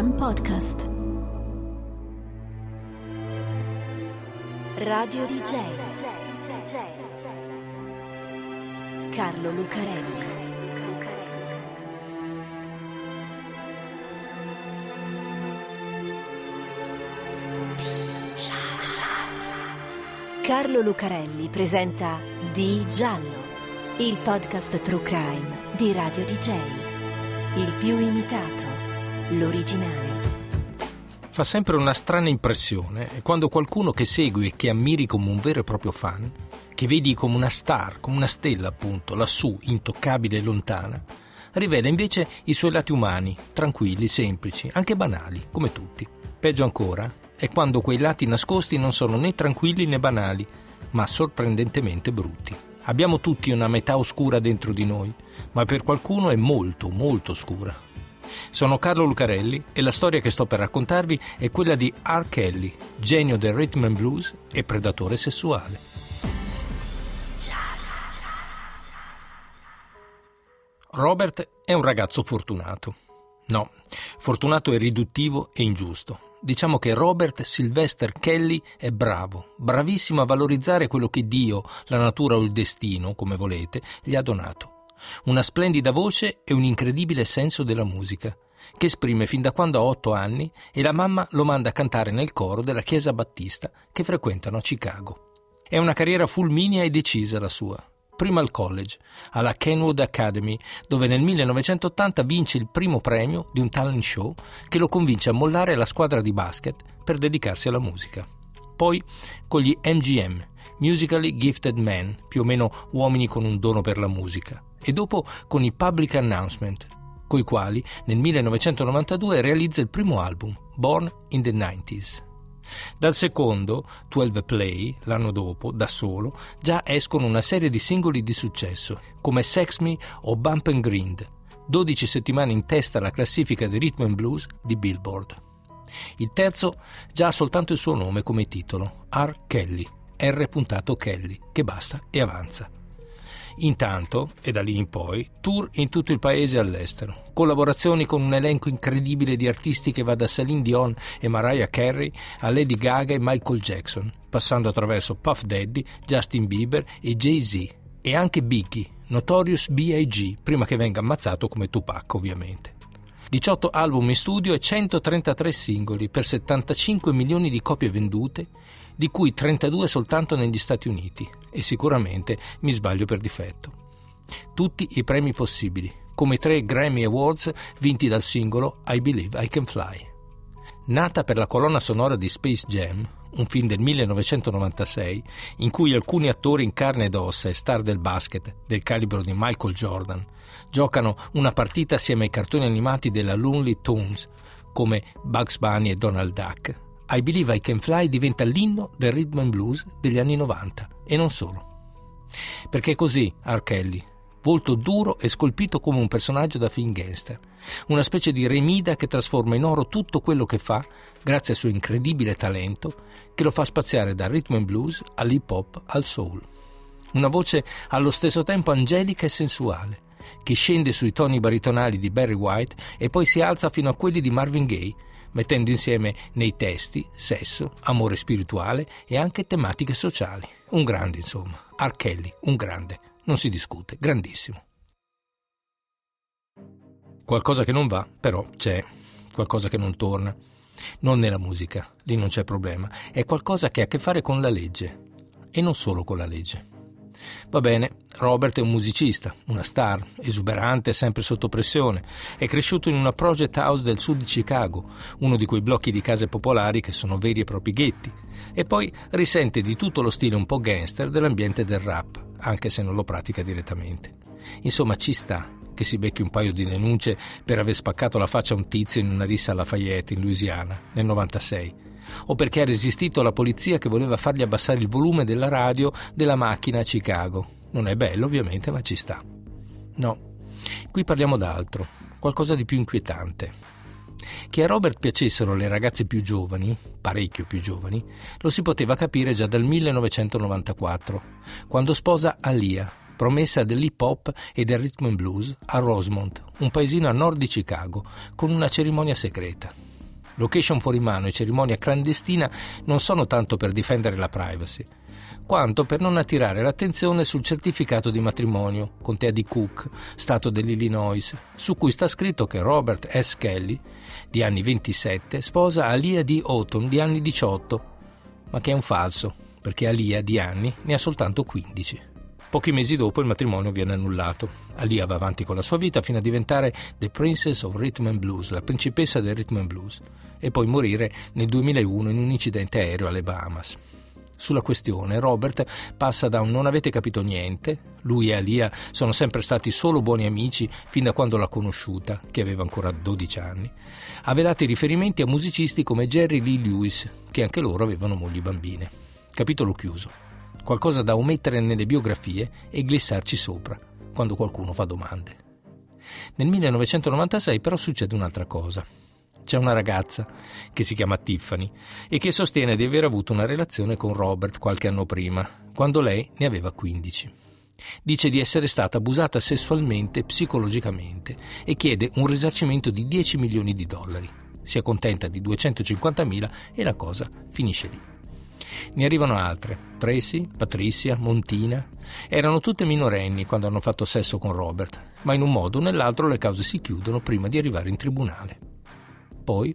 One Podcast. Radio DJ. Carlo Lucarelli. Carlo Lucarelli presenta Di Giallo, il podcast True Crime di Radio DJ. Il più imitato, l'originale. Fa sempre una strana impressione quando qualcuno che segui e che ammiri come un vero e proprio fan, che vedi come una star, come una stella appunto, lassù, intoccabile e lontana, rivela invece i suoi lati umani, tranquilli, semplici, anche banali, come tutti. Peggio ancora è quando quei lati nascosti non sono né tranquilli né banali, ma sorprendentemente brutti. Abbiamo tutti una metà oscura dentro di noi, ma per qualcuno è molto, molto oscura. Sono Carlo Lucarelli e la storia che sto per raccontarvi è quella di R. Kelly, genio del rhythm and blues e predatore sessuale. Robert è un ragazzo fortunato. No, fortunato è riduttivo e ingiusto. Diciamo che Robert Sylvester Kelly è bravo, bravissimo a valorizzare quello che Dio, la natura o il destino, come volete, gli ha donato. Una splendida voce e un incredibile senso della musica, che esprime fin da quando ha otto anni e la mamma lo manda a cantare nel coro della chiesa battista che frequentano a Chicago. È una carriera fulminea e decisa la sua prima al college, alla Kenwood Academy, dove nel 1980 vince il primo premio di un talent show che lo convince a mollare la squadra di basket per dedicarsi alla musica. Poi con gli MGM, Musically Gifted Men, più o meno uomini con un dono per la musica, e dopo con i Public Announcement, coi quali nel 1992 realizza il primo album, Born in the 90s. Dal secondo, 12 Play, l'anno dopo, da solo, già escono una serie di singoli di successo, come Sex Me o Bump and Grind, 12 settimane in testa alla classifica di rhythm and blues di Billboard. Il terzo già ha soltanto il suo nome come titolo, R. Kelly, R. Kelly, che basta e avanza. Intanto, e da lì in poi, tour in tutto il paese e all'estero, collaborazioni con un elenco incredibile di artisti che va da Celine Dion e Mariah Carey a Lady Gaga e Michael Jackson, passando attraverso Puff Daddy, Justin Bieber e Jay-Z, e anche Biggie, Notorious B.I.G., prima che venga ammazzato come Tupac ovviamente. 18 album in studio e 133 singoli per 75 milioni di copie vendute di cui 32 soltanto negli Stati Uniti, e sicuramente mi sbaglio per difetto. Tutti i premi possibili, come i tre Grammy Awards vinti dal singolo I Believe I Can Fly. Nata per la colonna sonora di Space Jam, un film del 1996, in cui alcuni attori in carne ed ossa e star del basket del calibro di Michael Jordan giocano una partita assieme ai cartoni animati della Lonely Tunes come Bugs Bunny e Donald Duck, i Believe I Can Fly diventa l'inno del rhythm and blues degli anni 90 e non solo. Perché così R. Kelly, volto duro e scolpito come un personaggio da film gangster, una specie di remida che trasforma in oro tutto quello che fa grazie al suo incredibile talento che lo fa spaziare dal rhythm and blues all'hip hop al soul. Una voce allo stesso tempo angelica e sensuale, che scende sui toni baritonali di Barry White e poi si alza fino a quelli di Marvin Gaye mettendo insieme nei testi sesso, amore spirituale e anche tematiche sociali. Un grande, insomma. R. Kelly, un grande. Non si discute, grandissimo. Qualcosa che non va, però c'è, qualcosa che non torna. Non nella musica, lì non c'è problema, è qualcosa che ha a che fare con la legge. E non solo con la legge. Va bene, Robert è un musicista, una star, esuberante, sempre sotto pressione. È cresciuto in una project house del sud di Chicago, uno di quei blocchi di case popolari che sono veri e propri ghetti. E poi risente di tutto lo stile un po' gangster dell'ambiente del rap, anche se non lo pratica direttamente. Insomma, ci sta che si becchi un paio di denunce per aver spaccato la faccia a un tizio in una rissa a Lafayette, in Louisiana, nel 96 o perché ha resistito alla polizia che voleva fargli abbassare il volume della radio della macchina a Chicago. Non è bello ovviamente, ma ci sta. No, qui parliamo d'altro, qualcosa di più inquietante. Che a Robert piacessero le ragazze più giovani, parecchio più giovani, lo si poteva capire già dal 1994, quando sposa Alia, promessa dell'hip hop e del rhythm and blues a Rosemont, un paesino a nord di Chicago, con una cerimonia segreta. location fuori mano e cerimonia clandestina non sono tanto per difendere la privacy, quanto per non attirare l'attenzione sul certificato di matrimonio, contea di Cook, stato dell'Illinois, su cui sta scritto che Robert S. Kelly, di anni 27, sposa Alia D. Houghton, di anni 18, ma che è un falso, perché Alia, di anni, ne ha soltanto 15. Pochi mesi dopo il matrimonio viene annullato. Alia va avanti con la sua vita fino a diventare The Princess of Rhythm and Blues, la principessa del rhythm and blues, e poi morire nel 2001 in un incidente aereo alle Bahamas. Sulla questione, Robert passa da un non avete capito niente, lui e Alia sono sempre stati solo buoni amici fin da quando l'ha conosciuta, che aveva ancora 12 anni, a velati riferimenti a musicisti come Jerry Lee Lewis, che anche loro avevano mogli bambine. Capitolo chiuso. Qualcosa da omettere nelle biografie e glissarci sopra quando qualcuno fa domande. Nel 1996 però succede un'altra cosa. C'è una ragazza che si chiama Tiffany e che sostiene di aver avuto una relazione con Robert qualche anno prima, quando lei ne aveva 15. Dice di essere stata abusata sessualmente e psicologicamente e chiede un risarcimento di 10 milioni di dollari. Si accontenta di 250 mila e la cosa finisce lì. Ne arrivano altre, Tracy, Patricia, Montina. Erano tutte minorenni quando hanno fatto sesso con Robert, ma in un modo o nell'altro le cause si chiudono prima di arrivare in tribunale. Poi,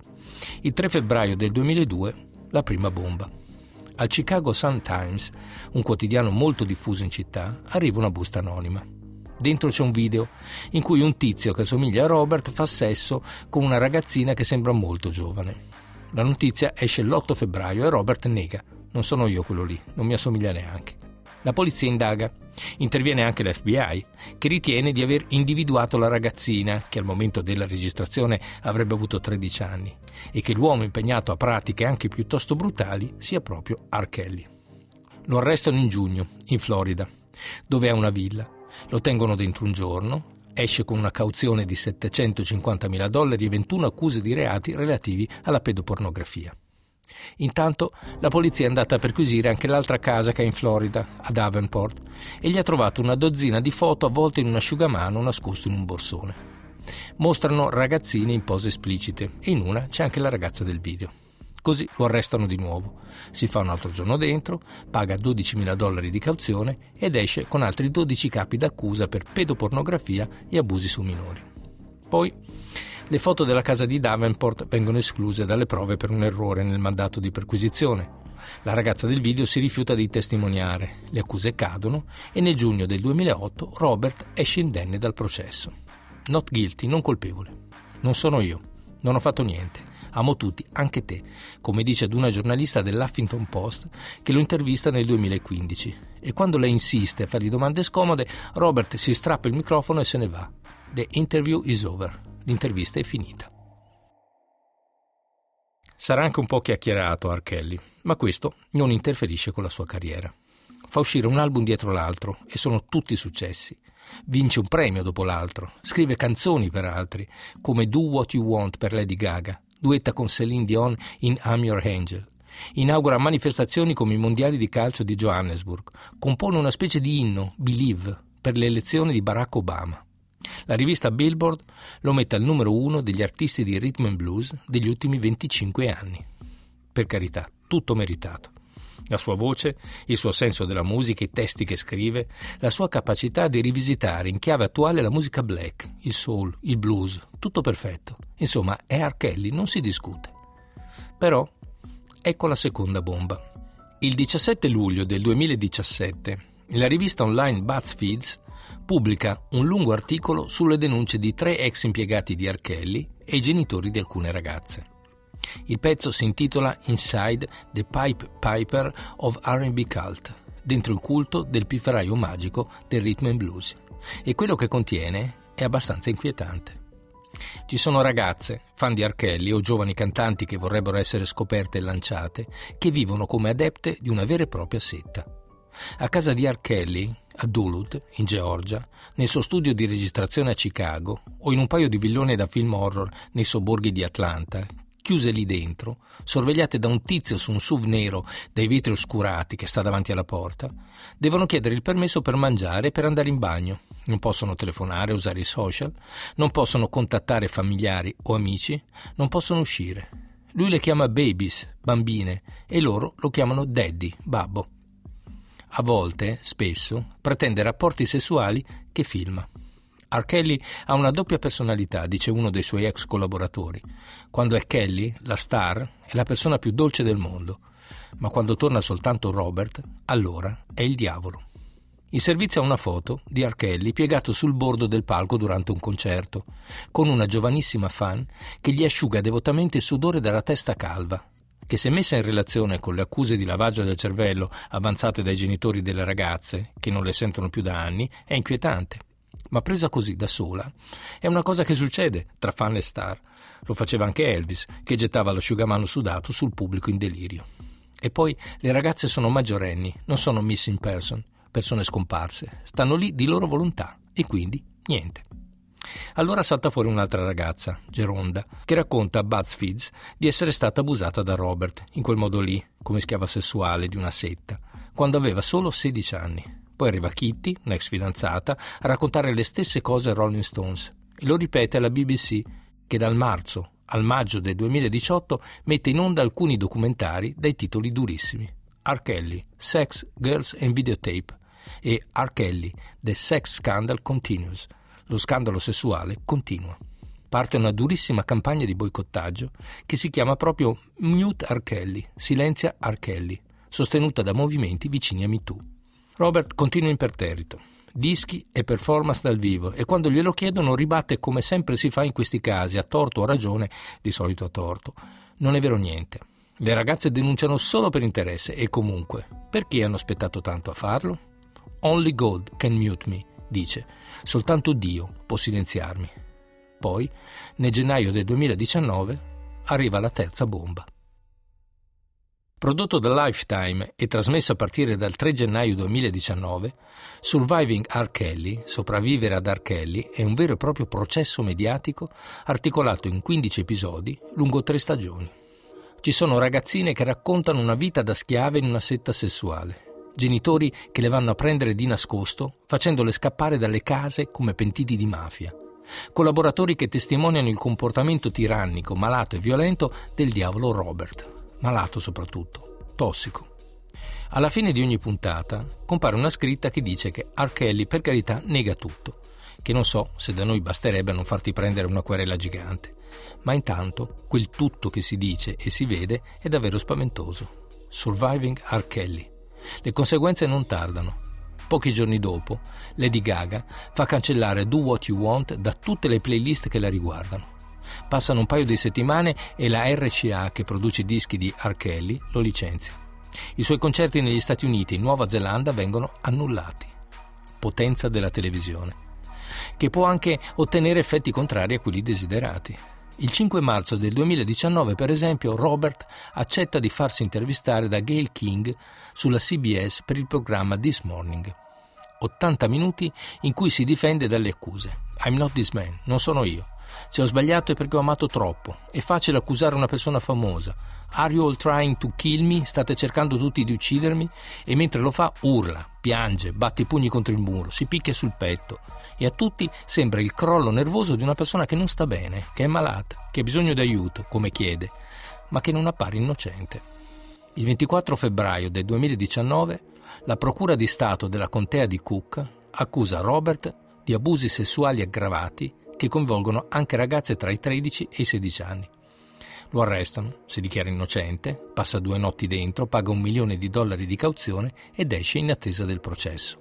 il 3 febbraio del 2002, la prima bomba. Al Chicago Sun-Times, un quotidiano molto diffuso in città, arriva una busta anonima. Dentro c'è un video in cui un tizio che assomiglia a Robert fa sesso con una ragazzina che sembra molto giovane. La notizia esce l'8 febbraio e Robert nega. Non sono io quello lì, non mi assomiglia neanche. La polizia indaga. Interviene anche l'FBI, che ritiene di aver individuato la ragazzina, che al momento della registrazione avrebbe avuto 13 anni, e che l'uomo impegnato a pratiche anche piuttosto brutali sia proprio R. Kelly. Lo arrestano in giugno, in Florida, dove ha una villa. Lo tengono dentro un giorno, esce con una cauzione di 750 mila dollari e 21 accuse di reati relativi alla pedopornografia. Intanto la polizia è andata a perquisire anche l'altra casa che è in Florida, a Davenport, e gli ha trovato una dozzina di foto avvolte in un asciugamano nascosto in un borsone. Mostrano ragazzine in pose esplicite e in una c'è anche la ragazza del video. Così lo arrestano di nuovo. Si fa un altro giorno dentro, paga 12.000 dollari di cauzione ed esce con altri 12 capi d'accusa per pedopornografia e abusi su minori. Poi le foto della casa di Davenport vengono escluse dalle prove per un errore nel mandato di perquisizione. La ragazza del video si rifiuta di testimoniare, le accuse cadono e nel giugno del 2008 Robert esce indenne dal processo. Not guilty, non colpevole. Non sono io, non ho fatto niente. Amo tutti, anche te, come dice ad una giornalista dell'Huffington Post che lo intervista nel 2015. E quando lei insiste a fargli domande scomode, Robert si strappa il microfono e se ne va. The interview is over l'intervista è finita. Sarà anche un po' chiacchierato Archelli, ma questo non interferisce con la sua carriera. Fa uscire un album dietro l'altro e sono tutti successi. Vince un premio dopo l'altro, scrive canzoni per altri, come Do What You Want per Lady Gaga, duetta con Celine Dion in I'm Your Angel. Inaugura manifestazioni come i mondiali di calcio di Johannesburg, compone una specie di inno, Believe, per le elezioni di Barack Obama. La rivista Billboard lo mette al numero uno degli artisti di rhythm and blues degli ultimi 25 anni. Per carità, tutto meritato. La sua voce, il suo senso della musica, i testi che scrive, la sua capacità di rivisitare in chiave attuale la musica black, il soul, il blues, tutto perfetto. Insomma, è R. Kelly, non si discute. Però, ecco la seconda bomba. Il 17 luglio del 2017, la rivista online BuzzFeeds pubblica un lungo articolo sulle denunce di tre ex impiegati di Archelli e i genitori di alcune ragazze. Il pezzo si intitola Inside the Pipe Piper of RB Cult, dentro il culto del pifferaio magico del rhythm and blues, e quello che contiene è abbastanza inquietante. Ci sono ragazze, fan di Archelli o giovani cantanti che vorrebbero essere scoperte e lanciate, che vivono come adepte di una vera e propria setta. A casa di R. Kelly, a Duluth, in Georgia, nel suo studio di registrazione a Chicago o in un paio di villone da film horror nei sobborghi di Atlanta, chiuse lì dentro, sorvegliate da un tizio su un SUV nero dai vetri oscurati che sta davanti alla porta, devono chiedere il permesso per mangiare e per andare in bagno. Non possono telefonare, usare i social, non possono contattare familiari o amici, non possono uscire. Lui le chiama babies, bambine, e loro lo chiamano daddy, babbo. A volte, spesso, pretende rapporti sessuali che filma. R. Kelly ha una doppia personalità, dice uno dei suoi ex collaboratori. Quando è Kelly, la star, è la persona più dolce del mondo, ma quando torna soltanto Robert, allora è il diavolo. In servizio ha una foto di R. Kelly piegato sul bordo del palco durante un concerto, con una giovanissima fan che gli asciuga devotamente il sudore dalla testa calva, che se messa in relazione con le accuse di lavaggio del cervello avanzate dai genitori delle ragazze, che non le sentono più da anni, è inquietante ma presa così da sola è una cosa che succede tra fan e star. Lo faceva anche Elvis, che gettava l'asciugamano sudato sul pubblico in delirio. E poi le ragazze sono maggiorenni, non sono missing person, persone scomparse, stanno lì di loro volontà e quindi niente. Allora salta fuori un'altra ragazza, Geronda, che racconta a BuzzFeed di essere stata abusata da Robert, in quel modo lì, come schiava sessuale di una setta, quando aveva solo 16 anni. Poi arriva Kitty, un'ex fidanzata, a raccontare le stesse cose ai Rolling Stones e lo ripete alla BBC, che dal marzo al maggio del 2018 mette in onda alcuni documentari dai titoli durissimi. R. Kelly, Sex, Girls and Videotape e R. Kelly, The Sex Scandal Continues. Lo scandalo sessuale continua. Parte una durissima campagna di boicottaggio che si chiama proprio Mute R. Kelly, Silenzia R. Kelly, sostenuta da movimenti vicini a MeToo. Robert continua imperterrito. Dischi e performance dal vivo e quando glielo chiedono ribatte come sempre si fa in questi casi, a torto o a ragione, di solito a torto. Non è vero niente. Le ragazze denunciano solo per interesse e comunque. Perché hanno aspettato tanto a farlo? Only God can mute me, dice. Soltanto Dio può silenziarmi. Poi, nel gennaio del 2019, arriva la terza bomba. Prodotto da Lifetime e trasmesso a partire dal 3 gennaio 2019, Surviving R. Kelly, sopravvivere ad R. Kelly, è un vero e proprio processo mediatico articolato in 15 episodi lungo tre stagioni. Ci sono ragazzine che raccontano una vita da schiave in una setta sessuale, genitori che le vanno a prendere di nascosto facendole scappare dalle case come pentiti di mafia, collaboratori che testimoniano il comportamento tirannico, malato e violento del diavolo Robert malato soprattutto, tossico. Alla fine di ogni puntata compare una scritta che dice che R. Kelly per carità nega tutto, che non so se da noi basterebbe a non farti prendere una querela gigante, ma intanto quel tutto che si dice e si vede è davvero spaventoso. Surviving R. Kelly. Le conseguenze non tardano. Pochi giorni dopo, Lady Gaga fa cancellare Do What You Want da tutte le playlist che la riguardano. Passano un paio di settimane e la RCA, che produce dischi di R. Kelly, lo licenzia. I suoi concerti negli Stati Uniti e Nuova Zelanda vengono annullati. Potenza della televisione, che può anche ottenere effetti contrari a quelli desiderati. Il 5 marzo del 2019, per esempio, Robert accetta di farsi intervistare da Gail King sulla CBS per il programma This Morning. 80 minuti in cui si difende dalle accuse. I'm not this man, non sono io. Se ho sbagliato è perché ho amato troppo. È facile accusare una persona famosa. Are you all trying to kill me? State cercando tutti di uccidermi? E mentre lo fa urla, piange, batte i pugni contro il muro, si picchia sul petto. E a tutti sembra il crollo nervoso di una persona che non sta bene, che è malata, che ha bisogno di aiuto, come chiede, ma che non appare innocente. Il 24 febbraio del 2019 la Procura di Stato della Contea di Cook accusa Robert di abusi sessuali aggravati che coinvolgono anche ragazze tra i 13 e i 16 anni. Lo arrestano, si dichiara innocente, passa due notti dentro, paga un milione di dollari di cauzione ed esce in attesa del processo.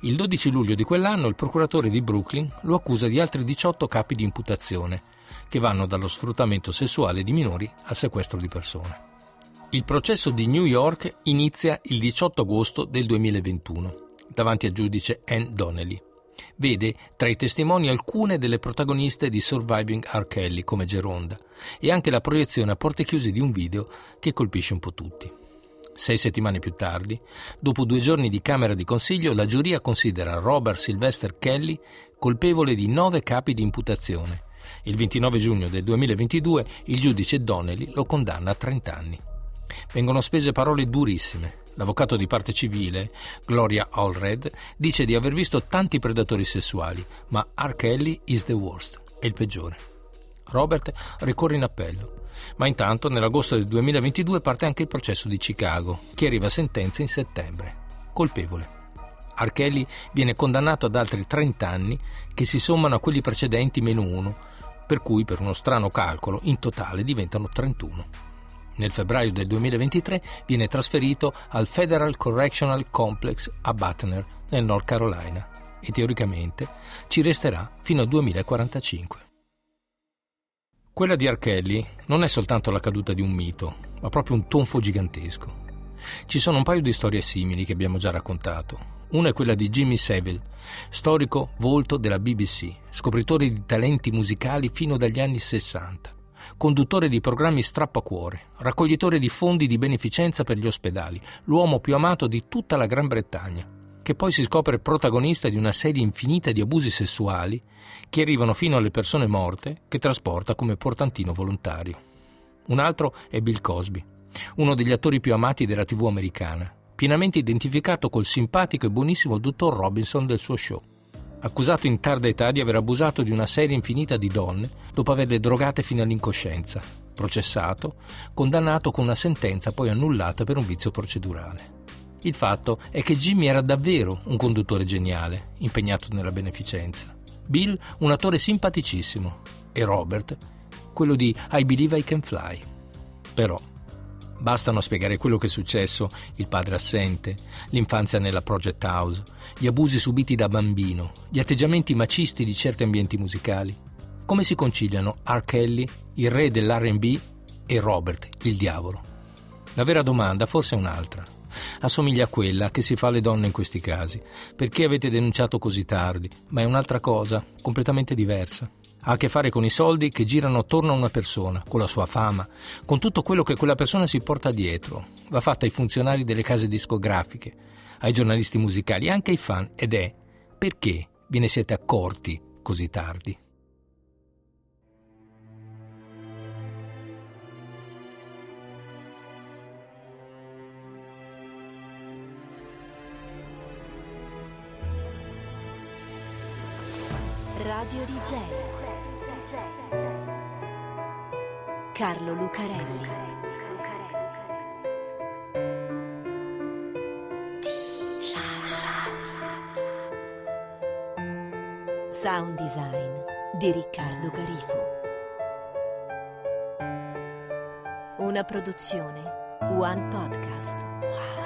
Il 12 luglio di quell'anno il procuratore di Brooklyn lo accusa di altri 18 capi di imputazione, che vanno dallo sfruttamento sessuale di minori al sequestro di persone. Il processo di New York inizia il 18 agosto del 2021 davanti al giudice Ann Donnelly vede tra i testimoni alcune delle protagoniste di Surviving R. Kelly come Geronda e anche la proiezione a porte chiuse di un video che colpisce un po' tutti. Sei settimane più tardi, dopo due giorni di Camera di Consiglio, la giuria considera Robert Sylvester Kelly colpevole di nove capi di imputazione. Il 29 giugno del 2022 il giudice Donnelly lo condanna a 30 anni. Vengono spese parole durissime, L'avvocato di parte civile, Gloria Allred, dice di aver visto tanti predatori sessuali, ma R. Kelly is the worst, è il peggiore. Robert ricorre in appello. Ma intanto, nell'agosto del 2022 parte anche il processo di Chicago, che arriva a sentenza in settembre. Colpevole. R. Kelly viene condannato ad altri 30 anni che si sommano a quelli precedenti meno uno, per cui per uno strano calcolo in totale diventano 31. Nel febbraio del 2023 viene trasferito al Federal Correctional Complex a Butner, nel North Carolina, e teoricamente ci resterà fino al 2045. Quella di R. Kelly non è soltanto la caduta di un mito, ma proprio un tonfo gigantesco. Ci sono un paio di storie simili che abbiamo già raccontato. Una è quella di Jimmy Savile, storico volto della BBC, scopritore di talenti musicali fino dagli anni 60, conduttore di programmi strappacuore, raccoglitore di fondi di beneficenza per gli ospedali, l'uomo più amato di tutta la Gran Bretagna, che poi si scopre protagonista di una serie infinita di abusi sessuali che arrivano fino alle persone morte che trasporta come portantino volontario. Un altro è Bill Cosby, uno degli attori più amati della TV americana, pienamente identificato col simpatico e buonissimo dottor Robinson del suo show. Accusato in tarda età di aver abusato di una serie infinita di donne dopo averle drogate fino all'incoscienza, processato, condannato con una sentenza poi annullata per un vizio procedurale. Il fatto è che Jimmy era davvero un conduttore geniale, impegnato nella beneficenza. Bill un attore simpaticissimo e Robert quello di I Believe I Can Fly. Però Bastano spiegare quello che è successo, il padre assente, l'infanzia nella Project House, gli abusi subiti da bambino, gli atteggiamenti macisti di certi ambienti musicali. Come si conciliano R. Kelly, il re dell'RB, e Robert, il diavolo? La vera domanda forse è un'altra. Assomiglia a quella che si fa alle donne in questi casi. Perché avete denunciato così tardi? Ma è un'altra cosa, completamente diversa ha a che fare con i soldi che girano attorno a una persona, con la sua fama, con tutto quello che quella persona si porta dietro. Va fatta ai funzionari delle case discografiche, ai giornalisti musicali, anche ai fan, ed è perché ve ne siete accorti così tardi. Radio DJ Carlo Lucarelli. Sound design di Riccardo Garifo. Una produzione One Podcast. Wow.